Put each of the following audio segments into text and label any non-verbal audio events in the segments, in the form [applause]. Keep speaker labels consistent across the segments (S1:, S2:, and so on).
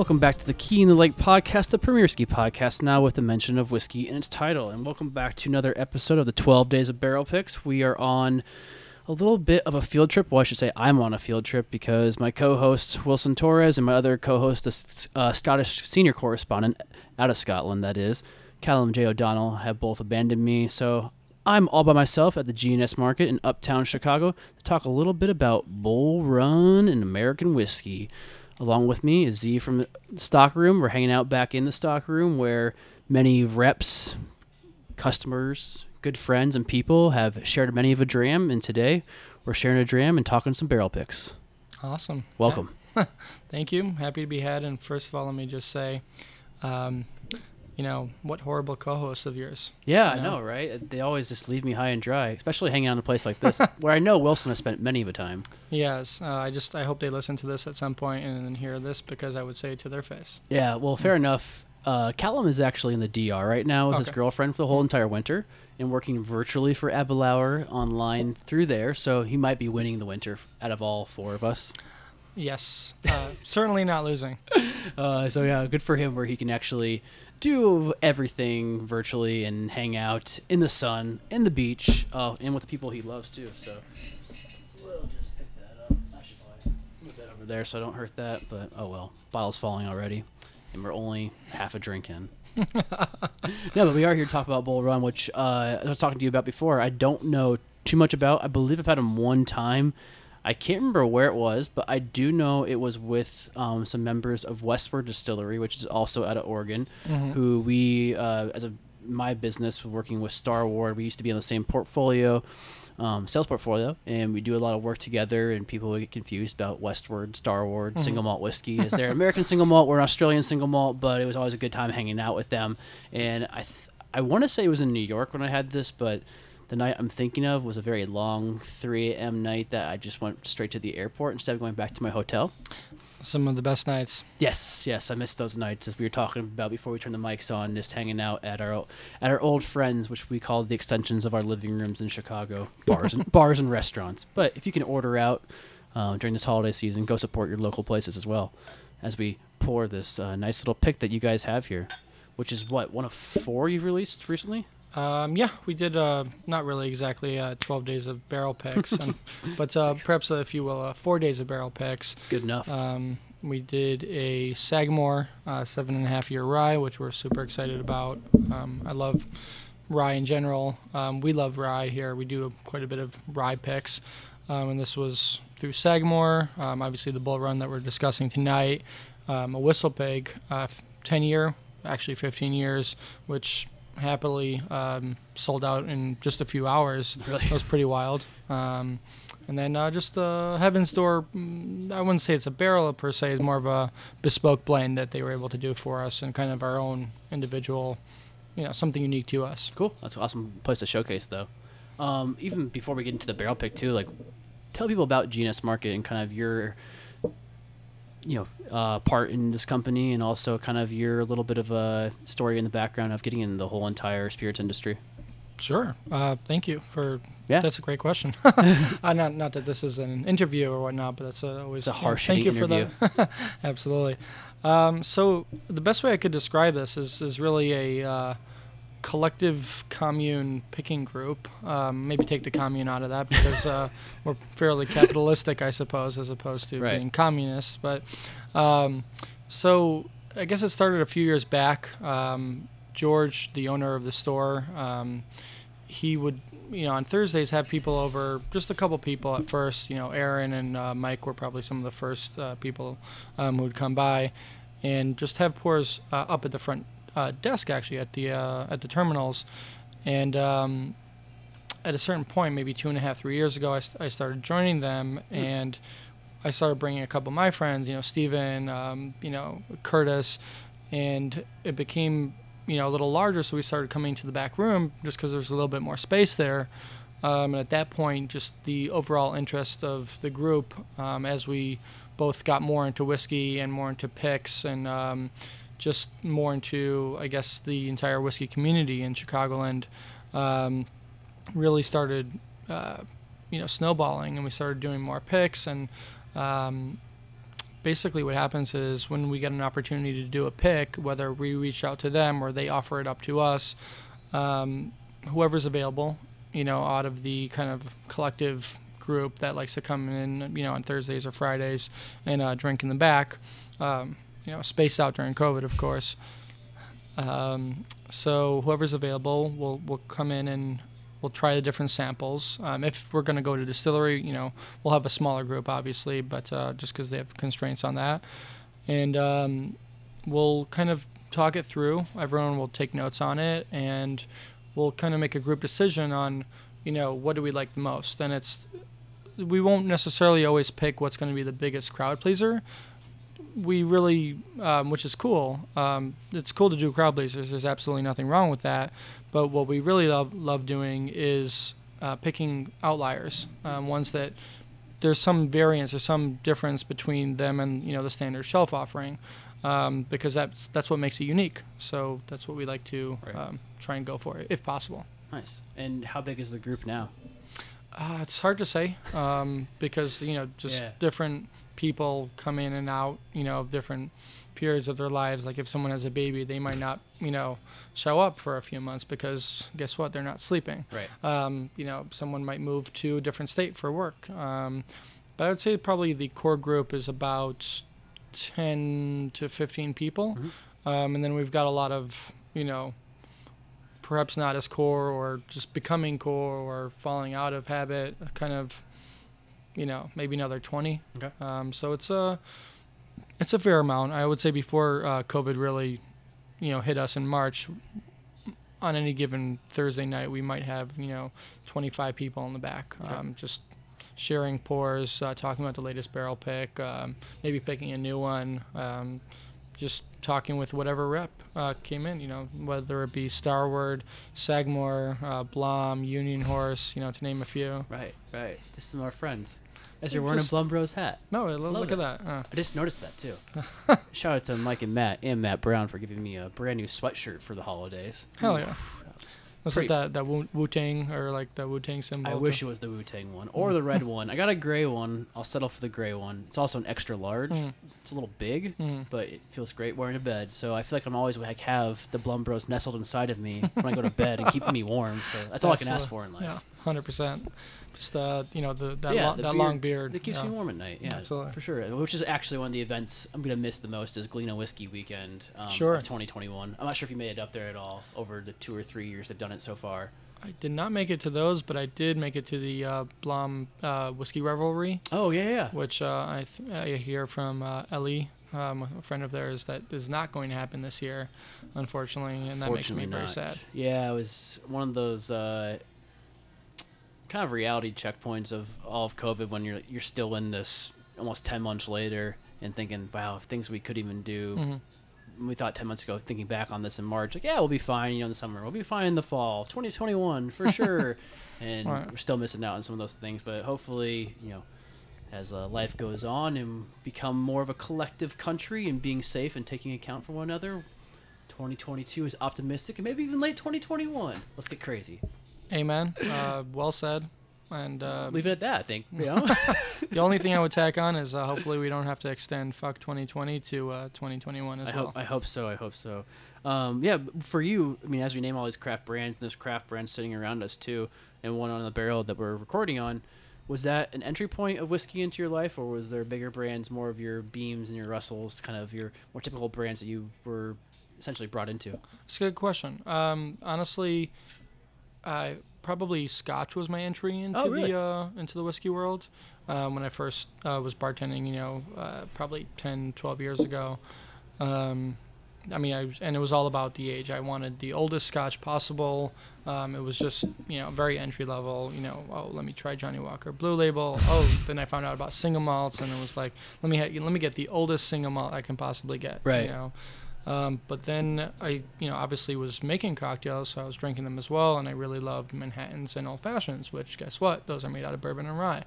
S1: Welcome back to the Key in the Lake podcast, the premier ski podcast, now with the mention of whiskey in its title. And welcome back to another episode of the 12 Days of Barrel Picks. We are on a little bit of a field trip. Well, I should say I'm on a field trip because my co host, Wilson Torres, and my other co host, the uh, Scottish senior correspondent out of Scotland, that is, Callum J. O'Donnell, have both abandoned me. So I'm all by myself at the GNS Market in uptown Chicago to talk a little bit about Bull Run and American whiskey. Along with me is Z from the stock room. We're hanging out back in the stock room where many reps, customers, good friends, and people have shared many of a dram. And today we're sharing a dram and talking some barrel picks.
S2: Awesome.
S1: Welcome. [laughs]
S2: Thank you. Happy to be had. And first of all, let me just say, um, you know, what horrible co-hosts of yours.
S1: Yeah,
S2: you
S1: I know, right? They always just leave me high and dry, especially hanging out in a place like this [laughs] where I know Wilson has spent many of a time.
S2: Yes, uh, I just I hope they listen to this at some point and then hear this because I would say it to their face.
S1: Yeah, well, fair enough. Uh, Callum is actually in the DR right now with his girlfriend for the whole entire winter and working virtually for Abelauer online through there. So he might be winning the winter out of all four of us.
S2: Yes, uh, certainly not losing. [laughs]
S1: Uh, so yeah, good for him where he can actually do everything virtually and hang out in the sun, in the beach, uh, and with the people he loves too. So we'll just pick that up. I should probably move that over there so I don't hurt that. But oh well, bottle's falling already, and we're only half a drink in. [laughs] no, but we are here to talk about Bull Run, which uh, I was talking to you about before. I don't know too much about. I believe I've had them one time. I can't remember where it was, but I do know it was with um, some members of Westward Distillery, which is also out of Oregon, who we, uh, as a my business, working with Starward, we used to be in the same portfolio, um, sales portfolio, and we do a lot of work together. And people would get confused about Westward, Starward, single malt whiskey. Is there American single malt? We're an Australian single malt, but it was always a good time hanging out with them. And I, th- I want to say it was in New York when I had this, but the night I'm thinking of was a very long 3 a.m. night that I just went straight to the airport instead of going back to my hotel.
S2: Some of the best nights.
S1: Yes, yes, I missed those nights as we were talking about before we turned the mics on, just hanging out at our at our old friends, which we call the extensions of our living rooms in Chicago, bars and [laughs] bars and restaurants. But if you can order out uh, during this holiday season, go support your local places as well. As we pour this uh, nice little pick that you guys have here, which is what one of four you've released recently.
S2: Um, yeah, we did uh, not really exactly uh, 12 days of barrel picks, and, [laughs] but uh, perhaps, uh, if you will, uh, four days of barrel picks.
S1: Good enough.
S2: Um, we did a Sagamore uh, seven and a half year rye, which we're super excited about. Um, I love rye in general. Um, we love rye here. We do quite a bit of rye picks, um, and this was through Sagamore. Um, obviously, the bull run that we're discussing tonight, um, a whistle pig, uh, f- 10 year, actually 15 years, which happily um, sold out in just a few hours.
S1: Really?
S2: That was pretty wild. Um, and then uh, just uh, Heaven's Door, mm, I wouldn't say it's a barrel per se, it's more of a bespoke blend that they were able to do for us and kind of our own individual, you know, something unique to us.
S1: Cool. That's an awesome place to showcase, though. Um, even before we get into the barrel pick, too, like tell people about GNS Market and kind of your, you know, uh, part in this company, and also kind of your little bit of a story in the background of getting in the whole entire spirits industry.
S2: Sure. Uh, thank you for.
S1: Yeah.
S2: That's a great question. [laughs] uh, not not that this is an interview or whatnot, but that's uh, always
S1: It's a harsh
S2: Thank you
S1: hitting
S2: for that. [laughs] Absolutely. Um, so the best way I could describe this is is really a uh, collective commune picking group. Um, maybe take the commune out of that because uh, [laughs] we're fairly capitalistic, I suppose, as opposed to
S1: Right.
S2: being communists. But um, so I guess it started a few years back. Um, George, the owner of the store, um, he would, you know, on Thursdays have people over, just a couple people at first. You know, Aaron and uh, Mike were probably some of the first uh, people um, who would come by, and just have pours uh, up at the front uh, desk, actually at the uh, at the terminals, and um, at a certain point, maybe two and a half, three years ago, I, st- I started joining them, and I started bringing a couple of my friends, you know, Steven, um, you know, Curtis, and it became, you know, a little larger. So we started coming to the back room just because there's a little bit more space there. Um, and at that point, just the overall interest of the group um, as we both got more into whiskey and more into picks and um, just more into, I guess, the entire whiskey community in Chicagoland um, really started, uh, you know, snowballing. And we started doing more picks and um, basically what happens is when we get an opportunity to do a pick, whether we reach out to them or they offer it up to us, um, whoever's available, you know, out of the kind of collective group that likes to come in, you know, on Thursdays or Fridays and uh, drink in the back, um, you know, spaced out during COVID, of course. Um, so whoever's available will will come in and we'll try the different samples. Um, if we're going to go to distillery, you know, we'll have a smaller group, obviously, but uh, just because they have constraints on that, and um, we'll kind of talk it through. Everyone will take notes on it, and we'll kind of make a group decision on, you know, what do we like the most. And it's we won't necessarily always pick what's going to be the biggest crowd pleaser. We really, um, which is cool. Um, it's cool to do crowd pleasers. There's absolutely nothing wrong with that. But what we really love love doing is uh, picking outliers, um, ones that there's some variance or some difference between them and you know the standard shelf offering, um, because that's that's what makes it unique. So that's what we like to um, try and go for, if possible.
S1: Nice. And how big is the group now?
S2: Uh, it's hard to say um, because you know just
S1: Yeah.
S2: different people come in and out. You know, of different periods of their lives. Like if someone has a baby, they might not you know show up for a few months because guess what? They're not sleeping.
S1: Right.
S2: Um, you know, someone might move to a different state for work. Um, but I would say probably the core group is about ten to fifteen people,
S1: Mhm.
S2: um, and then we've got a lot of you know perhaps not as core or just becoming core or falling out of habit, kind of, you know, maybe another 20.
S1: Okay.
S2: Um, so it's a, it's a fair amount. I would say before uh, COVID really, you know, hit us in March, on any given Thursday night, we might have, you know, 25 people in the back,
S1: Okay.
S2: um, just sharing pours, uh, talking about the latest barrel pick, um, maybe picking a new one, um, just talking with whatever rep uh, came in, you know, whether it be Starward, Sagamore, uh, Blaum, Union Horse, you know, to name a few.
S1: Right. Right. Just some of our friends. As you're wearing a
S2: just-
S1: Blaum Bros hat.
S2: No, look,
S1: Love
S2: look at that. Uh,
S1: I just noticed that too. [laughs] Shout out to Mike and Matt and Matt Brown for giving me a brand new sweatshirt for the holidays.
S2: hell yeah.
S1: Was
S2: it that, that Wu Tang or like the Wu Tang symbol?
S1: I wish it was the Wu Tang one or the red one. I got a gray one. I'll settle for the gray one. It's also an extra large.
S2: Mm.
S1: It's a little big,
S2: Mm.
S1: but it feels great wearing a bed. So I feel like I'm always like have the Blaum Bros nestled inside of me when I go to bed and keeping me warm. So that's all I can ask for in life.
S2: Yeah, hundred percent. Just uh, you know, the that,
S1: Yeah,
S2: lo-
S1: the
S2: that
S1: beard
S2: long beard.
S1: That keeps
S2: yeah.
S1: me warm at night. Yeah,
S2: Absolutely.
S1: for sure. Which is actually one of the events I'm gonna miss the most is Galena Whiskey Weekend. Um,
S2: Sure.
S1: Of 2021. I'm not sure if you made it up there at all over the two or three years they've done it so far.
S2: I did not make it to those, but I did make it to the uh, Blaum uh, whiskey revelry,
S1: Oh yeah, yeah.
S2: which uh, I th- I hear from uh, Ellie, um, a friend of theirs, that is not going to happen this year, unfortunately, and that makes me
S1: Fortunately
S2: very
S1: not.
S2: sad.
S1: Yeah, it was one of those uh, kind of reality checkpoints of all of COVID when you're you're still in this almost 10 months later and thinking, wow, things we could even do.
S2: hmm
S1: We thought 10 months ago, thinking back on this in March, like, yeah, we'll be fine, you know, in the summer. We'll be fine in the fall, 2021 for [laughs] sure. and
S2: Right.
S1: we're still missing out on some of those things, but hopefully, you know, as uh, life goes on and become more of a collective country and being safe and taking account for one another, 2022 is optimistic and maybe even late 2021. Let's get crazy.
S2: Amen. Uh, well said. And uh,
S1: Leave it at that, I think. You [laughs] know?
S2: the only thing I would tack on is uh, hopefully we don't have to extend fuck 2020 to uh, 2021 as
S1: I
S2: well.
S1: hope I hope so. I hope so. Um, yeah, for you, I mean, as we name all these craft brands, and there's craft brands sitting around us too, and one on the barrel that we're recording on. Was that an entry point of whiskey into your life, or was there bigger brands, more of your Beams and your Russells, kind of your more typical brands that you were essentially brought into?
S2: It's a good question. Um, honestly, I probably Scotch was my entry into
S1: Oh, really?
S2: the uh, into the whiskey world um, when I first uh, was bartending. You know, uh, probably 10, 12 years ago. Um, I mean, I and it was all about the age. I wanted the oldest Scotch possible. Um, it was just you know very entry level. You know, oh let me try Johnnie Walker Blue Label. Oh, then I found out about single malts, and it was like let me ha- let me get the oldest single malt I can possibly get.
S1: Right.
S2: You know. Um, but then I, you know, obviously was making cocktails, so I was drinking them as well, and I really loved Manhattans and Old Fashions, which guess what? Those are made out of bourbon and rye.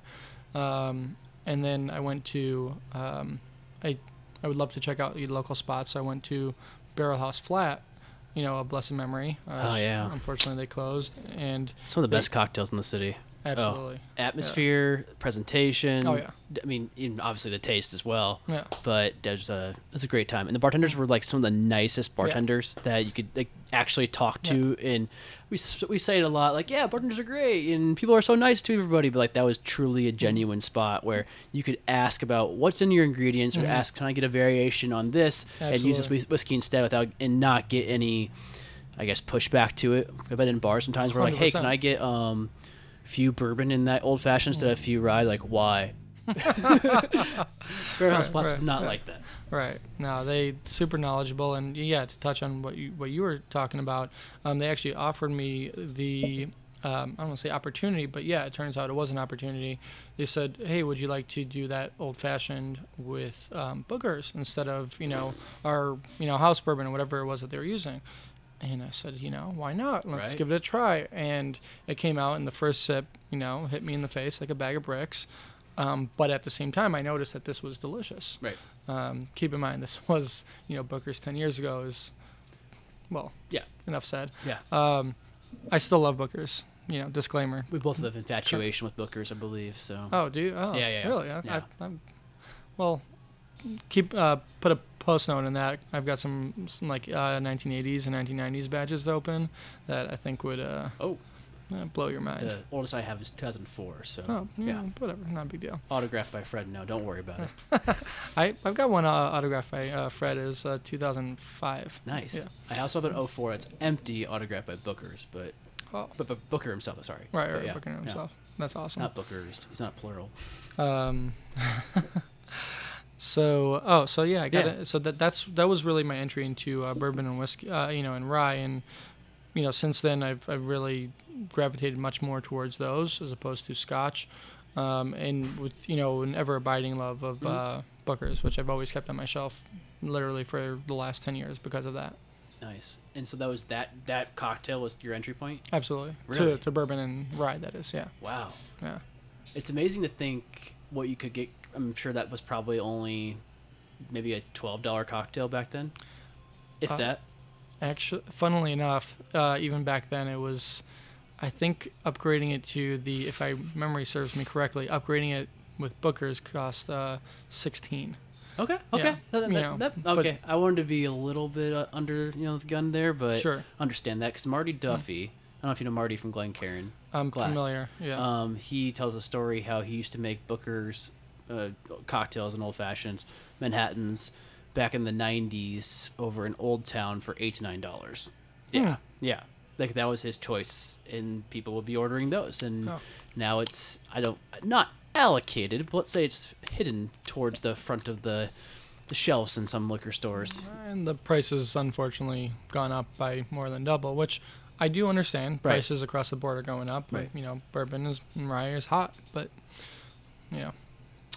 S2: Um, and then I went to, um, I, I would love to check out the local spots. So I went to Barrelhouse Flat, you know, a blessed memory. Uh,
S1: Oh, yeah.
S2: Unfortunately, they closed, and
S1: Some of the
S2: They-
S1: best cocktails in the city.
S2: Absolutely.
S1: atmosphere, presentation.
S2: Oh, yeah.
S1: I mean, obviously the taste as well.
S2: Yeah.
S1: But it was a it was a great time, and the bartenders were like some of the nicest bartenders that you could like actually talk to. And we we say it a lot, like yeah, bartenders are great, and people are so nice to everybody. But like that was truly a genuine spot where you could ask about what's in your ingredients, or ask, can I get a variation on this, and use this whiskey instead without and not get any, I guess, pushback to it. I've been in bars sometimes where like, hey, can I get um, few bourbon in that old fashioned instead of few rye? Like why? [laughs] Warehouse
S2: Right,
S1: Flats
S2: right,
S1: is not
S2: right.
S1: like that.
S2: Right. No, they super knowledgeable, and yeah, to touch on what you what you were talking about, um, they actually offered me the. Um, I don't want to say opportunity, but yeah, it turns out it was an opportunity. They said, "Hey, would you like to do that old fashioned with um, Booker's instead of you know our you know house bourbon or whatever it was that they were using?" And I said, "You know, why not? Let's
S1: Right.
S2: give it a try." And it came out, and the first sip, you know, hit me in the face like a bag of bricks. Um, but at the same time, I noticed that this was delicious.
S1: Right.
S2: Um, keep in mind, this [laughs] was, you know, Booker's 10 years ago is, well,
S1: Yeah.
S2: enough said.
S1: Yeah.
S2: Um, I still love Booker's, you know, disclaimer.
S1: We both have infatuation with Bookers, I believe. So
S2: Oh, do you? Oh,
S1: Yeah, yeah, yeah.
S2: Really? I,
S1: Yeah.
S2: I, well, keep, uh, put a post note in that. I've got some, some like, uh, 1980s and 1990s badges open that I think would, uh,
S1: oh,
S2: uh, blow your mind.
S1: the oldest I have is 2004. So
S2: Oh, yeah,
S1: yeah,
S2: whatever. Not a big deal.
S1: autographed by Fred. No, don't worry about it. [laughs]
S2: I, I've got one uh, autographed by uh, Fred is uh, 2005.
S1: Nice.
S2: Yeah.
S1: I also have an 04. It's empty, autographed by Bookers, but
S2: Oh.
S1: but, but Booker himself. Sorry.
S2: Right, right,
S1: yeah,
S2: Booker himself. That's awesome.
S1: Not Bookers. He's not plural.
S2: Um, [laughs] so oh, so yeah, I got
S1: Yeah.
S2: it. So that that's that was really my entry into uh, bourbon and whiskey, uh, you know, and rye, and you know, since then I've I've really gravitated much more towards those as opposed to Scotch, um, and with you know an ever abiding love of
S1: Mhm.
S2: uh, Booker's, which I've always kept on my shelf, literally for the last ten years because of that.
S1: Nice. And so that was that that cocktail was your entry point.
S2: Absolutely,
S1: Really?
S2: to to bourbon and rye. That is, yeah,
S1: Wow.
S2: yeah.
S1: It's amazing to think what you could get. I'm sure that was probably only maybe a twelve dollar cocktail back then, if
S2: Uh,
S1: that.
S2: Actually, funnily enough, uh, even back then it was, I think upgrading it to the, if I memory serves me correctly, upgrading it with Booker's cost uh, 16.
S1: Okay. Okay.
S2: Yeah,
S1: That-
S2: you
S1: that-
S2: know,
S1: that-
S2: but-
S1: okay. I wanted to be a little bit uh, under you know the gun there, but
S2: Sure,
S1: understand that because Marty Duffy. I don't know if you know Marty from Glen Glencairn.
S2: I'm
S1: Glass.
S2: familiar. Yeah.
S1: Um, he tells a story how he used to make Booker's uh, cocktails and old fashions, Manhattans, back in the '90s over in Old Town for eight to nine dollars. Yeah,
S2: Hmm.
S1: yeah. Like that was his choice, and people would be ordering those. And
S2: Oh.
S1: now it's I don't not allocated, but let's say it's hidden towards the front of the the shelves in some liquor stores.
S2: and the prices unfortunately gone up by more than double, which I do understand.
S1: Right.
S2: Prices across the board are going up.
S1: Right.
S2: You know, bourbon is and rye is hot, but you know,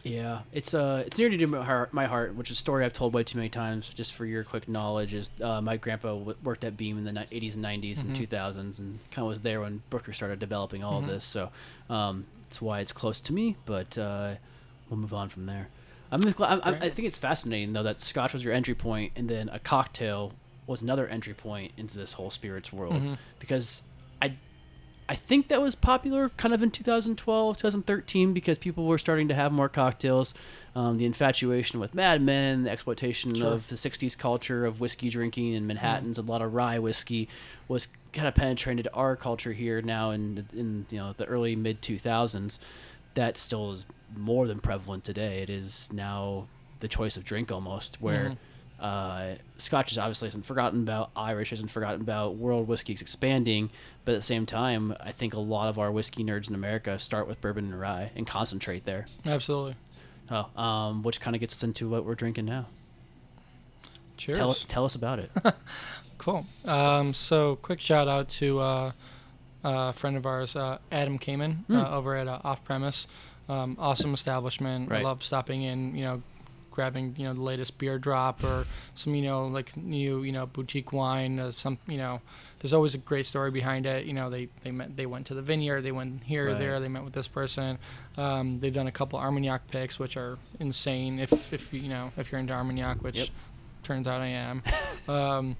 S1: Yeah, it's uh, it's near to my heart, my heart, which is a story I've told way too many times. Just for your quick knowledge, is uh, my grandpa w- worked at Beam in the ni- 80s and 90s
S2: Mhm.
S1: and 2000s, and kind of was there when Booker started developing all
S2: Mhm.
S1: of this. So um, that's why it's close to me. But uh, we'll move on from there. I'm just glad, I, I, I think it's fascinating though that Scotch was your entry point, and then a cocktail was another entry point into this whole spirits world
S2: Mhm.
S1: because I think that was popular kind of in 2012, 2013 because people were starting to have more cocktails. Um, the infatuation with Mad Men, the exploitation
S2: Sure.
S1: of the 60s culture of whiskey drinking in Manhattan's, a lot of rye whiskey was kind of penetrated into our culture here now in in you know the early mid 2000s. That still is more than prevalent today. It is now the choice of drink almost where
S2: Mhm.
S1: Uh, Scotch is obviously isn't forgotten about. Irish isn't forgotten about. World whiskey is expanding, but at the same time, I think a lot of our whiskey nerds in America start with bourbon and rye and concentrate there.
S2: absolutely.
S1: Oh, um, which kind of gets us into what we're drinking now.
S2: Cheers.
S1: Tell tell us about it. [laughs]
S2: Cool. Um, so, quick shout out to uh, a friend of ours, uh, Adam Kamen, uh, over at uh, Off Premise. Um, awesome establishment.
S1: Right.
S2: I love stopping in, you know, grabbing, you know, the latest beer drop or some, you know, like new, you know, boutique wine. Uh, some, you know, there's always a great story behind it. You know, they they met, they went to the vineyard, they went here
S1: Right.
S2: there, they met with this person. Um, they've done a couple Armagnac picks, which are insane. If if you know if you're into Armagnac, which
S1: Yep.
S2: turns out I am. [laughs] um,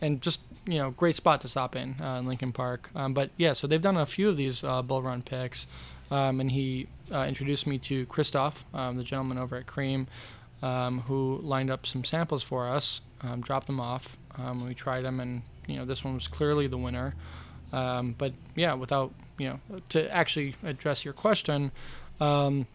S2: and just you know great spot to stop in uh, in Lincoln Park. Um, but yeah, so they've done a few of these uh, bull run picks, um, and he uh, introduced me to Christoph, um, the gentleman over at Cream, um, who lined up some samples for us, um, dropped them off. Um, we tried them, and you know this one was clearly the winner. Um, but yeah, without you know to actually address your question, um,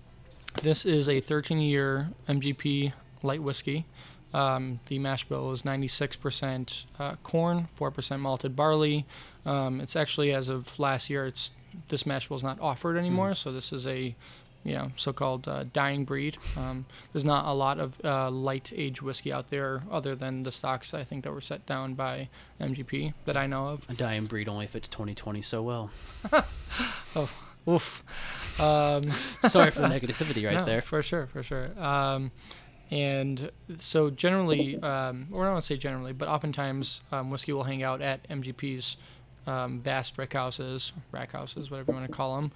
S2: this is a 13-year MGP light whiskey. Um, the mash bill is 96% uh, corn, 4% malted barley. Um, it's actually as of last year, it's this mash bill is not offered anymore. So this is a you know so-called uh, dying breed. Um, there's not a lot of uh, light age whiskey out there other than the stocks I think that were set down by MGP that I know of.
S1: A dying breed only fits 2020 so well. [laughs]
S2: Oof. Um, [laughs]
S1: Sorry for the negativity right [laughs]
S2: no,
S1: there.
S2: For sure, for sure. Um, and so generally, um, or I don't want to say generally, but oftentimes um, whiskey will hang out at MGP's um, vast rick houses, rack houses, whatever you want to call them,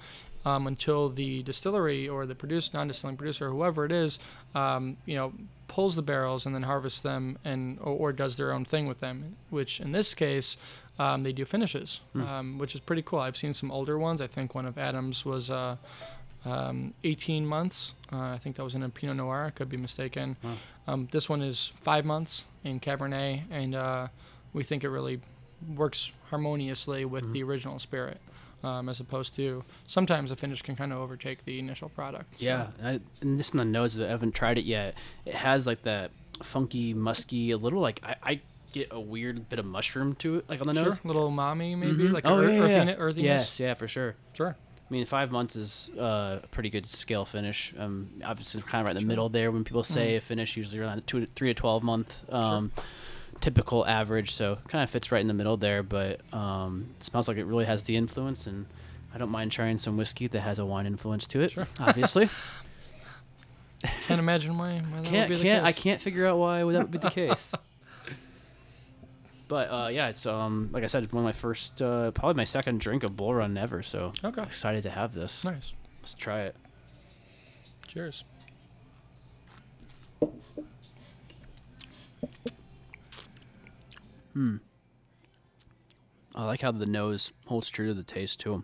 S2: um, until the distillery or the produce non-distilling producer, whoever it is, um, you know, pulls the barrels and then harvests them and or, or does their own thing with them. Which in this case, um, they do finishes, um, which is pretty cool. I've seen some older ones. I think one of Adams was. Uh, um, 18 months. Uh, I think that was in a Pinot Noir. I could be mistaken.
S1: Wow.
S2: Um, this one is five months in Cabernet, and uh, we think it really works harmoniously with the original spirit, um, as opposed to sometimes the finish can kind of overtake the initial product. So-
S1: Yeah, I, and this in the nose, I haven't tried it yet. It has like that funky, musky, a little like I, I get a weird bit of mushroom to it, like on the
S2: Sure,
S1: nose.
S2: little umami maybe,
S1: Mhm.
S2: like
S1: oh yeah, yeah, yeah.
S2: earthiness.
S1: Yes, yeah, for sure.
S2: Sure.
S1: I mean, five months is uh, a pretty good scale finish. Um, obviously, kind of right in the
S2: Sure.
S1: middle there. When people say
S2: Mhm.
S1: a finish, usually around two, to, three to twelve month um, typical average. So kind of fits right in the middle there. But um, it smells like it really has the influence, and I don't mind trying some whiskey that has a wine influence to it.
S2: Sure. [laughs]
S1: Obviously,
S2: Can't imagine why, why that
S1: can't
S2: would be the
S1: can't I can't figure out why that would be the [laughs] case. But uh, yeah, it's um like I said, one of my first, uh, probably my second drink of Bull Run ever. So
S2: Okay.
S1: excited to have this.
S2: Nice.
S1: Let's try it.
S2: Cheers.
S1: Hmm. I like how the nose holds true to the taste too.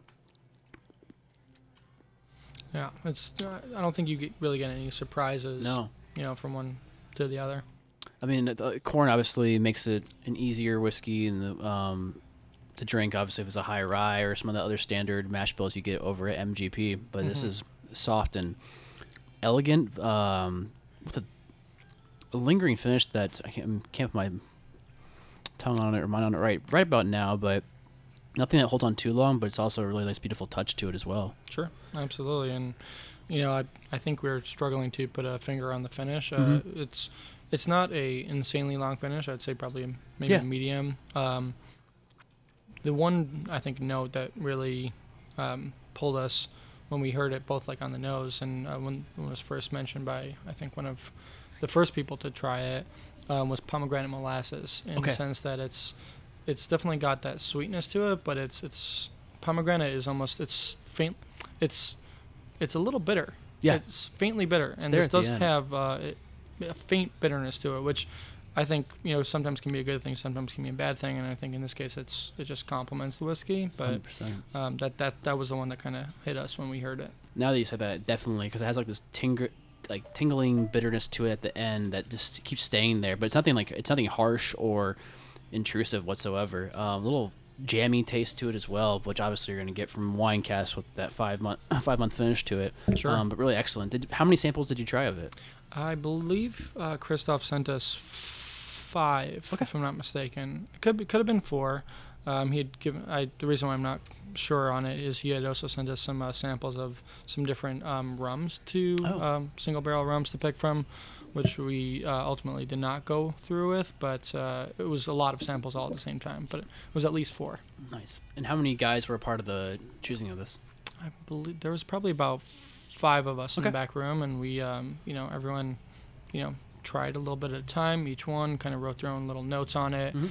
S2: Yeah, it's. Uh, I don't think you get, really get any surprises.
S1: No,
S2: You know, from one to the other.
S1: I mean the corn obviously makes it an easier whiskey and the um to drink. Obviously, if it's a high rye or some of the other standard mash bills you get over at MGP, but this
S2: Mhm.
S1: is soft and elegant um, with a, a lingering finish that I can't, can't put my tongue on it or mind on it right right about now, but nothing that holds on too long. But it's also a really nice, beautiful touch to it as well.
S2: Sure, absolutely, and you know, I I think we're struggling to put a finger on the finish. Uh,
S1: Mhm.
S2: it's it's not a insanely long finish. I'd say probably maybe
S1: Yeah.
S2: medium. Um, the one I think note that really um, pulled us when we heard it both like on the nose and uh, when, when it was first mentioned by I think one of the first people to try it um, was pomegranate molasses in
S1: Okay.
S2: the sense that it's it's definitely got that sweetness to it, but it's it's pomegranate is almost it's faint it's it's a little bitter.
S1: Yeah.
S2: it's faintly bitter,
S1: It's
S2: and this does have uh, it, a faint bitterness to it, which I think you know sometimes can be a good thing, sometimes can be a bad thing, and I think in this case it's it just complements the whiskey. But
S1: 100%.
S2: um, that that that was the one that kind of hit us when we heard it.
S1: Now that you said that, definitely because it has like this ting- like tingling bitterness to it at the end that just keeps staying there. But it's nothing like it's nothing harsh or intrusive whatsoever. Um, a little jammy taste to it as well, which obviously you're going to get from wine cast with that five month [laughs] five month finish to it.
S2: Sure.
S1: Um, but really excellent. Did, how many samples did you try of it?
S2: I believe uh, Christoph sent us five,
S1: Okay.
S2: if I'm not mistaken. It could be, could have been four. Um, he had given. I the reason why I'm not sure on it is he had also sent us some uh, samples of some different um, rums to
S1: Oh.
S2: um, single barrel rums to pick from, which we uh, ultimately did not go through with. But uh, it was a lot of samples all at the same time. But it was at least four.
S1: Nice. And how many guys were a part of the choosing of this?
S2: I believe there was probably about five of us in the back room, and we, um, you know, everyone, you know, tried a little bit at a time. Each one kind of wrote their own little notes on it,
S1: Mhm.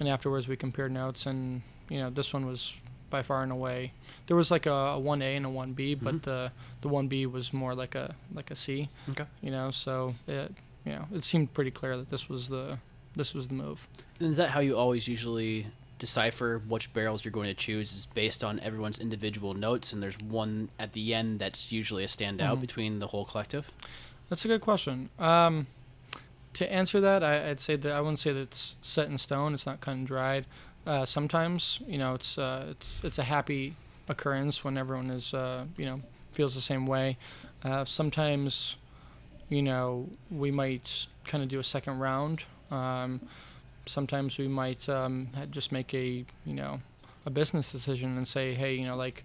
S2: And afterwards we compared notes. And you know, this one was by far and away. There was like a, a one A and a one B, but
S1: Mhm.
S2: the the one B was more like a like a C.
S1: Okay.
S2: You know, so it you know it seemed pretty clear that this was the this was the move.
S1: And is that how you always usually decipher which barrels you're going to choose? Is based on everyone's individual notes, and there's one at the end that's usually a standout
S2: Mhm.
S1: between the whole collective.
S2: That's a good question. Um, to answer that, I, I'd say that I wouldn't say that it's set in stone. It's not cut and dried. Uh, sometimes, you know, it's uh, it's it's a happy occurrence when everyone is, uh, you know, feels the same way. Uh, sometimes, you know, we might kind of do a second round. Um, sometimes we might um, just make a, you know, a business decision and say, hey, you know, like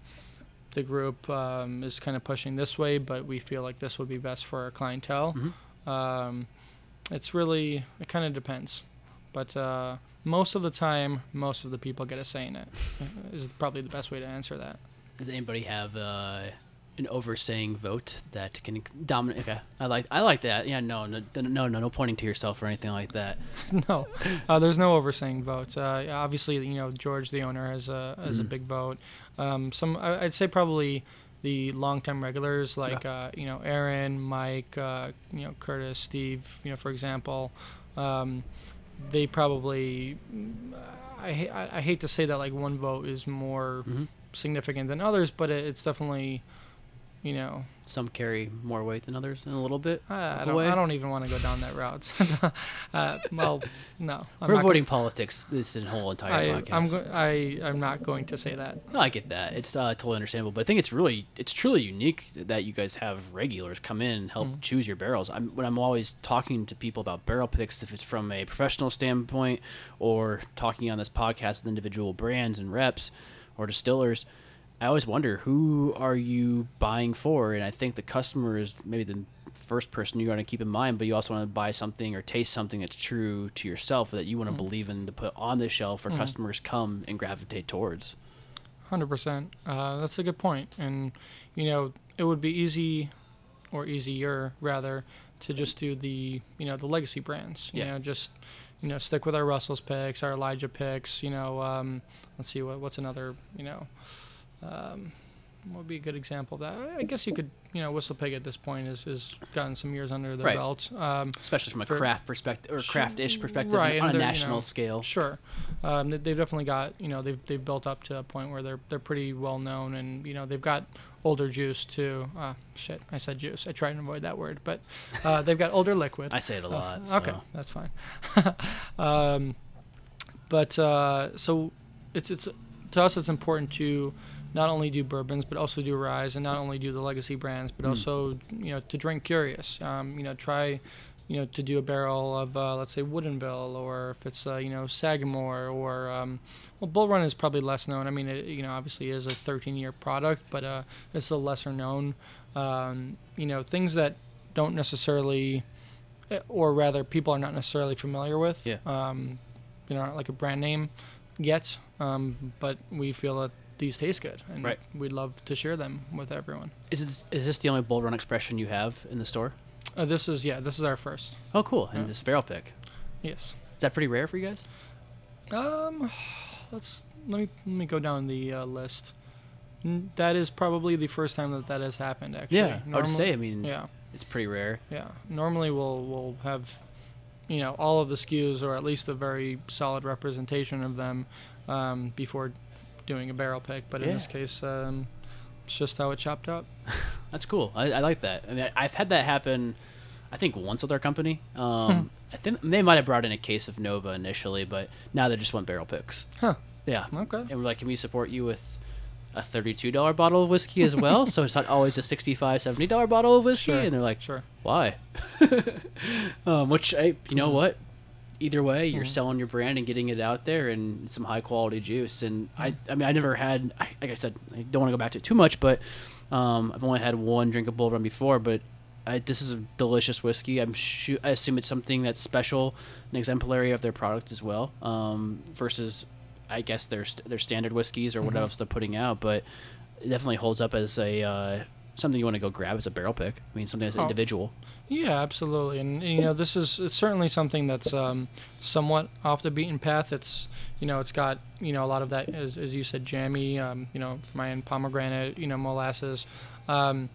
S2: the group um, is kind of pushing this way, but we feel like this would be best for our clientele.
S1: Mhm.
S2: It's really it kind of depends, but uh, most of the time, most of the people get a say in it. [laughs] Is probably the best way to answer that.
S1: Does anybody have uh, an oversaying vote that can dominate? Okay, I like I like that. Yeah, no, no, no, no, no pointing to yourself or anything like that. [laughs]
S2: no, uh, there's no oversaying vote. Uh, obviously, you know George, the owner, has a has a
S1: Mhm.
S2: big vote. Um, some I- I'd say probably the long-time regulars like uh, you know Aaron, Mike, uh, you know Curtis, Steve, you know for example, um, they probably. I, I I hate to say that like one vote is more
S1: hmm
S2: significant than others, but it, it's definitely, you know,
S1: Some carry more weight than others in a little bit.
S2: I, I don't? I don't even want to go down that route. [laughs] uh, well, no, I'm
S1: We're avoiding politics this whole entire
S2: I,
S1: podcast.
S2: I'm go- I I'm not going to say that.
S1: No, I get that. It's uh, totally understandable, but I think it's really, it's truly unique that you guys have regulars come in and help
S2: Mhm.
S1: choose your barrels. I'm when I'm always talking to people about barrel picks, if it's from a professional standpoint or talking on this podcast with individual brands and reps or distillers, I always wonder who are you buying for, and I think the customer is maybe the first person you want to keep in mind, but you also want to buy something or taste something that's true to yourself that you want to
S2: Mhm.
S1: believe in to put on the shelf for
S2: Mhm.
S1: customers come and gravitate towards.
S2: Hundred percent. Uh, that's a good point. And you know, it would be easy, or easier rather, to just do the you know the legacy brands. You
S1: Yeah.
S2: know, just you know stick with our Russell's picks, our Elijah picks. You know, um, let's see what what's another you know. Um, would be a good example of that? I guess you could, you know, Whistle Pig at this point has, has gotten some years under their
S1: Right.
S2: belt. Um,
S1: especially from a craft perspective or craft-ish perspective
S2: right,
S1: on a
S2: they're, you
S1: national
S2: know,
S1: scale.
S2: Sure, um, they- they've definitely got you know they've they've built up to a point where they're they're pretty well known and you know they've got older juice too. Uh, shit, I said juice. I try and avoid that word, but uh, they've got older liquid.
S1: I say it a
S2: Oh,
S1: lot.
S2: okay,
S1: so.
S2: that's fine. [laughs] um, but uh, so it's it's to us it's important to not only do bourbons but also do rye and not only do the legacy brands but
S1: Mm.
S2: also you know to drink curious. Um, you know try you know to do a barrel of uh, let's say Woodinville or if it's uh, you know Sagamore or um, well Bull Run is probably less known. I mean it you know obviously is a 13 year product but uh, it's a lesser known. Um, you know things that don't necessarily eh, or rather people are not necessarily familiar with.
S1: Yeah.
S2: Um, you know, like a brand name yet, um, but we feel that these taste good, and
S1: Right.
S2: we'd love to share them with everyone.
S1: Is this, is this the only Bull Run expression you have in the store?
S2: Uh, this is yeah, this is our first.
S1: Oh, cool. And
S2: Yeah.
S1: this barrel pick.
S2: Yes.
S1: Is that pretty rare for you guys?
S2: Um, let's let me let me go down the uh, list. N- That is probably the first time that that has happened. Actually,
S1: Yeah, I would say. I mean, it's,
S2: Yeah,
S1: it's pretty rare.
S2: yeah. Normally we'll we'll have, you know, all of the SKUs or at least a very solid representation of them um, before doing a barrel pick. But in this case, um, it's just how it chopped up. [laughs]
S1: That's cool. I, I like that. I mean, I've had that happen. I think once with our company.
S2: Hmm.
S1: Um, I think they might have brought in a case of Nova initially, but now they just want barrel picks.
S2: Huh.
S1: Yeah.
S2: Okay.
S1: And we're like, can we support you with a thirty-two dollar bottle of whiskey as well? [laughs] so it's not always a 65 70 dollar bottle of whiskey.
S2: Sure.
S1: And they're like,
S2: Sure.
S1: why? [laughs] um, which I, you know
S2: Mhm.
S1: what? Either way, you're
S2: Mhm.
S1: selling your brand and getting it out there and some high quality juice. And I, I mean, I never had, I, like I said, I don't want to go back to it too much, but um, I've only had one drink of Bull Run before. But I, this is a delicious whiskey. I'm sure, I assume it's something that's special, an exemplary of their product as well. Um, versus, I guess their st- their standard whiskeys or what
S2: Mhm.
S1: else they're putting out, but it definitely holds up as a uh, something you want to go grab as a barrel pick. I mean, something that's
S2: Oh.
S1: individual.
S2: Yeah, absolutely, and you know this is it's certainly something that's um, somewhat off the beaten path. It's you know it's got you know a lot of that as, as you said jammy, um, you know for my end pomegranate, you know molasses. Um,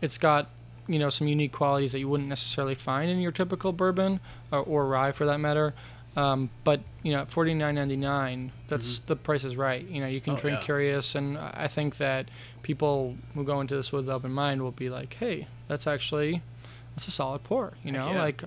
S2: it's got you know some unique qualities that you wouldn't necessarily find in your typical bourbon or, or rye for that matter. Um, but you know, at forty nine ninety nine, that's the price is right. You know, you can
S1: Mm-hmm. Oh,
S2: drink
S1: yeah.
S2: curious, and I think that people who go into this with an open mind will be like, hey, that's actually that's a solid pour. You know,
S1: yeah.
S2: like.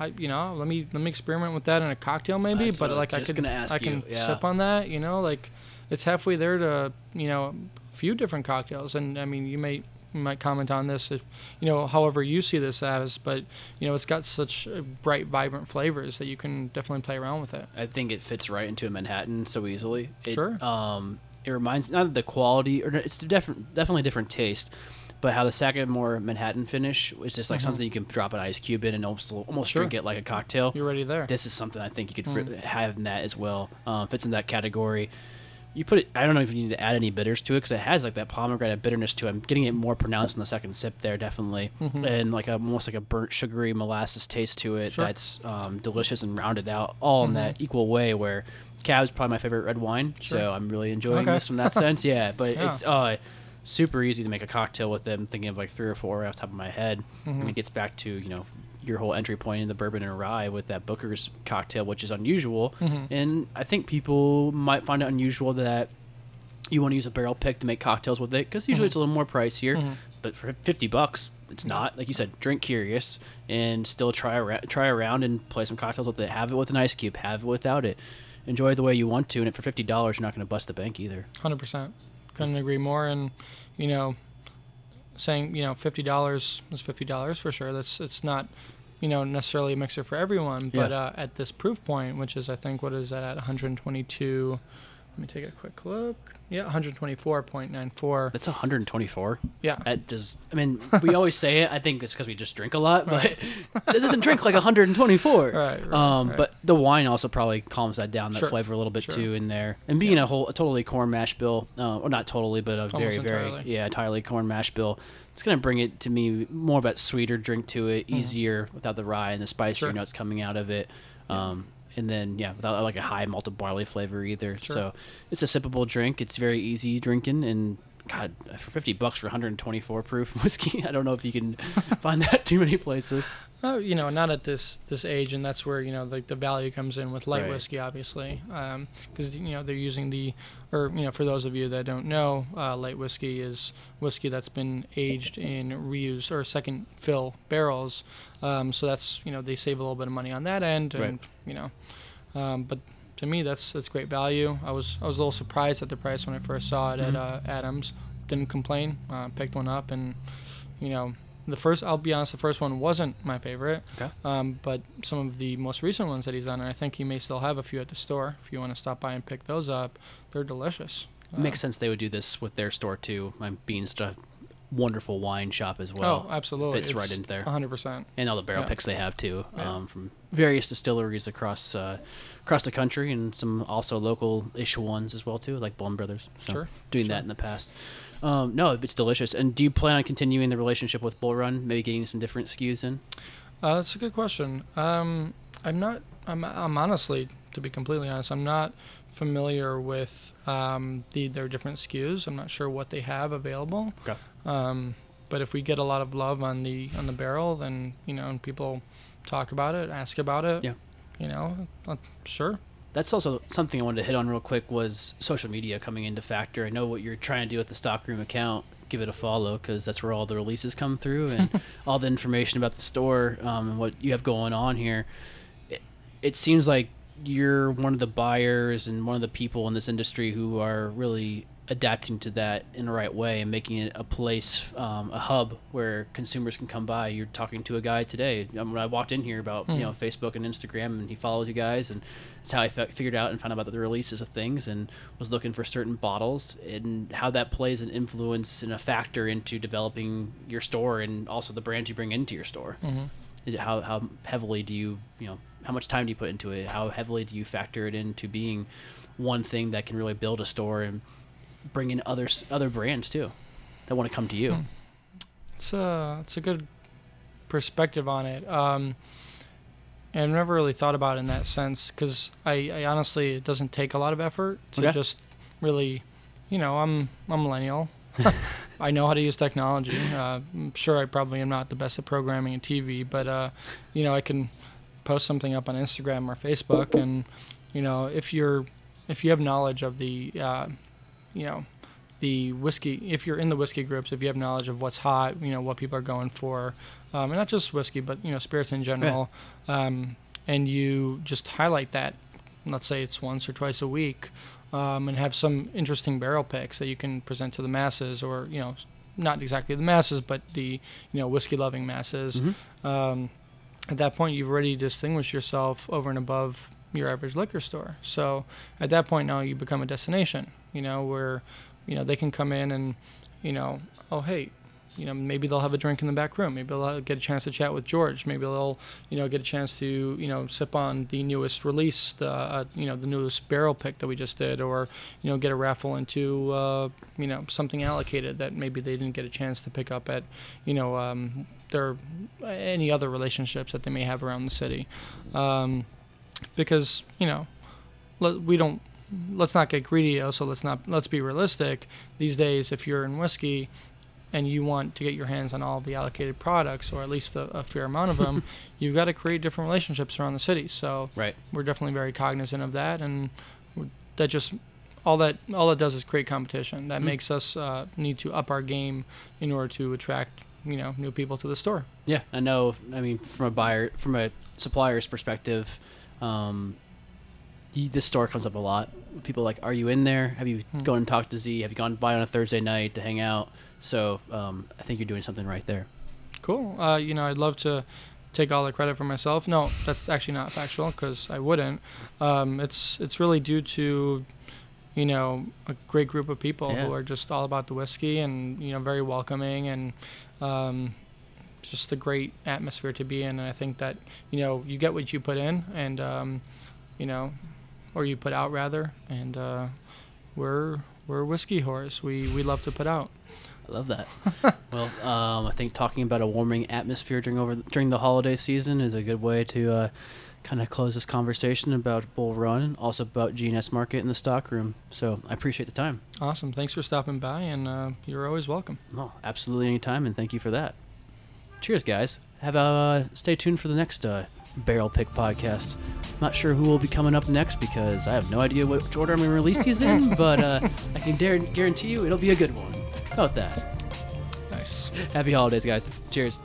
S2: I, you know, let me let me experiment with that in a cocktail maybe,
S1: what
S2: but like I could I can
S1: yeah.
S2: sip on that, you know, like it's halfway there to you know a few different cocktails, and I mean you may you might comment on this if you know however you see this as, but you know it's got such bright, vibrant flavors that you can definitely play around with it.
S1: I think it fits right into a Manhattan so easily. It,
S2: Sure.
S1: Um, it reminds me not of the quality, or it's different, definitely different taste, but how the Sagamore Manhattan finish is just like
S2: Mhm.
S1: something you can drop an ice cube in and almost almost
S2: Sure.
S1: drink it like a cocktail.
S2: You're ready there.
S1: This is something I think you could
S2: Mm.
S1: have in that as well. Um, fits in that category. You put it. I don't know if you need to add any bitters to it because it has like that pomegranate bitterness to it. I'm getting it more pronounced in the second sip there, definitely,
S2: Mhm.
S1: and like a, almost like a burnt sugary molasses taste to it.
S2: Sure.
S1: That's um, delicious and rounded out, all in
S2: Mhm.
S1: that equal way. Where Cab's probably my favorite red wine,
S2: Sure.
S1: so I'm really enjoying
S2: Okay.
S1: this from that [laughs] sense. Yeah, but
S2: Yeah.
S1: it's uh, super easy to make a cocktail with them. Thinking of like three or four off the top of my head, and
S2: Mhm.
S1: it gets back to you know your whole entry point in the bourbon and rye with that Booker's cocktail, which is unusual.
S2: Mhm.
S1: And I think people might find it unusual that you want to use a barrel pick to make cocktails with it because usually
S2: Mhm.
S1: it's a little more pricier.
S2: Mhm.
S1: But for fifty bucks, it's not like you said. Drink curious and still try around, try around and play some cocktails with it. Have it with an ice cube. Have it without it. Enjoy it the way you want to. And for fifty dollars, you're not going to bust the bank either.
S2: Hundred percent. Couldn't agree more. And you know, saying you know fifty dollars is fifty dollars for sure. That's it's not you know necessarily a mixer for everyone. But
S1: Yeah.
S2: uh, at this proof point, which is I think what is that at 122. Let me take a quick look. Yeah, 124.94.
S1: That's 124.
S2: Yeah.
S1: That does. I mean, we [laughs] always say it. I think it's because we just drink a lot, but it [laughs] doesn't drink like 124. [laughs]
S2: Right, right,
S1: Um,
S2: right.
S1: but the wine also probably calms that down, that
S2: Sure,
S1: flavor a little bit
S2: sure.
S1: too in there. And being a whole, a totally corn mash bill, uh, or not totally, but a very, very,
S2: entirely.
S1: yeah, entirely corn mash bill. It's gonna bring it to me more of that sweeter drink to it, easier without the rye and the spicier
S2: Mm-hmm. Sure.
S1: notes coming out of it. Um, and then yeah, without like a high malted barley flavor either.
S2: Sure.
S1: So it's a sippable drink. It's very easy drinking and. God, for fifty bucks for 124 proof [laughs] whiskey, I don't know if you can [laughs] find that too many places.
S2: Oh, you know, not at this this age, and that's where you know like the value comes in with light
S1: Right.
S2: whiskey, obviously, because you know they're using the, or you know, for those of you that don't know, uh, light whiskey is whiskey that's been aged in reused or second fill barrels, um, so that's you know they save a little bit of money on that end, and
S1: Right.
S2: you know, um, but to me that's that's great value. I was I was a little surprised at the price when I first saw it
S1: Mhm.
S2: at uh, Adams. Didn't complain. Uh, picked one up, and you know the first I'll be honest, the first one wasn't my favorite.
S1: Okay.
S2: Um, but some of the most recent ones that he's done, and I think he may still have a few at the store. If you want to stop by and pick those up, they're delicious.
S1: It makes sense they would do this with their store too. My Beans a wonderful wine shop as well.
S2: oh, absolutely.
S1: fits right into there.
S2: 100%.
S1: and all the barrel
S2: Yeah.
S1: picks they have too,
S2: Yeah.
S1: um, from various distilleries across uh, across the country, and some also local-ish ones as well too, like Blaum Brothers. So
S2: Sure,
S1: doing
S2: sure.
S1: that in the past. Um, no, it's delicious. And do you plan on continuing the relationship with Bull Run? Maybe getting some different SKUs in?
S2: Uh, that's a good question. Um, I'm not. I'm. I'm honestly, to be completely honest, I'm not familiar with um, the their different SKUs. I'm not sure what they have available.
S1: Okay.
S2: Um, but if we get a lot of love on the on the barrel, then you know, and people talk about it, ask about it.
S1: Yeah.
S2: You know, uh, sure.
S1: That's also something I wanted to hit on real quick was social media coming into factor. I know what you're trying to do with the stockroom account. Give it a follow because that's where all the releases come through and [laughs] all the information about the store um, and what you have going on here. It, it seems like you're one of the buyers and one of the people in this industry who are really adapting to that in the right way and making it a place, um, a hub where consumers can come by. You're talking to a guy today. Um, when I walked in here about you
S2: Hmm.
S1: know Facebook and Instagram, and he follows you guys, and that's how I fi- figured out and found out about the releases of things, and was looking for certain bottles and how that plays an influence and a factor into developing your store and also the brands you bring into your store.
S2: hmm
S1: How how heavily do you you know how much time do you put into it? How heavily do you factor it into being one thing that can really build a store and bring in other other brands too that want to come to you?
S2: Hmm. It's a it's a good perspective on it. Um, and I've never really thought about it in that sense because I, I honestly it doesn't take a lot of effort to
S1: Okay.
S2: just really, you know, I'm I'm a millennial. [laughs] I know how to use technology. Uh, I'm sure I probably am not the best at programming and TV, but uh, you know, I can post something up on Instagram or Facebook, and you know if you're if you have knowledge of the uh, you know the whiskey if you're in the whiskey groups if you have knowledge of what's hot you know what people are going for um, and not just whiskey but you know spirits in general um, and you just highlight that let's say it's once or twice a week um, and have some interesting barrel picks that you can present to the masses or you know not exactly the masses but the you know whiskey loving masses.
S1: Mhm.
S2: um, at that point you've already distinguished yourself over and above your average liquor store. So at that point now you become a destination you know where you know they can come in and you know oh hey you know maybe they'll have a drink in the back room maybe they'll get a chance to chat with george maybe they'll you know get a chance to you know sip on the newest release the uh, you know the newest barrel pick that we just did or you know get a raffle into uh, you know something allocated that maybe they didn't get a chance to pick up at you know um, their any other relationships that they may have around the city um, because you know we don't let's not get greedy also let's not let's be realistic these days if you're in whiskey and you want to get your hands on all the allocated products or at least a, a fair amount of them [laughs] you've got to create different relationships around the city so
S1: Right.
S2: we're definitely very cognizant of that and that just all that all that does is create competition that
S1: Mhm.
S2: makes us uh, need to up our game in order to attract you know new people to the store
S1: Yeah, I know. I mean, from a buyer, from a supplier's perspective, um, you, this store comes up a lot. People are like, are you in there? Have you
S2: Hmm.
S1: gone and talked to Z? Have you gone by on a Thursday night to hang out? So um, I think you're doing something right there.
S2: Cool. Uh, you know, I'd love to take all the credit for myself. No, that's actually not factual because I wouldn't. Um, it's it's really due to, you know, a great group of people
S1: Yeah.
S2: who are just all about the whiskey and you know very welcoming and um, just a great atmosphere to be in. And I think that you know you get what you put in, and um, you know, or you put out rather. And uh, we're we're whiskey horse. We we love to put out.
S1: I love that. [laughs] well, um, I think talking about a warming atmosphere during over during the holiday season is a good way to uh, kind of close this conversation about Bull Run, also about GNS Market in the stockroom. So I appreciate the time.
S2: Awesome. Thanks for stopping by, and uh, you're always welcome.
S1: No, absolutely any time, and thank you for that. Cheers, guys. Have a uh, stay tuned for the next uh, Barrel Pick podcast. Not sure who will be coming up next because I have no idea which order I'm going to release these in, [laughs] but uh, I can dare guarantee you it'll be a good one. How about that?
S2: Nice.
S1: Happy holidays, guys. Cheers.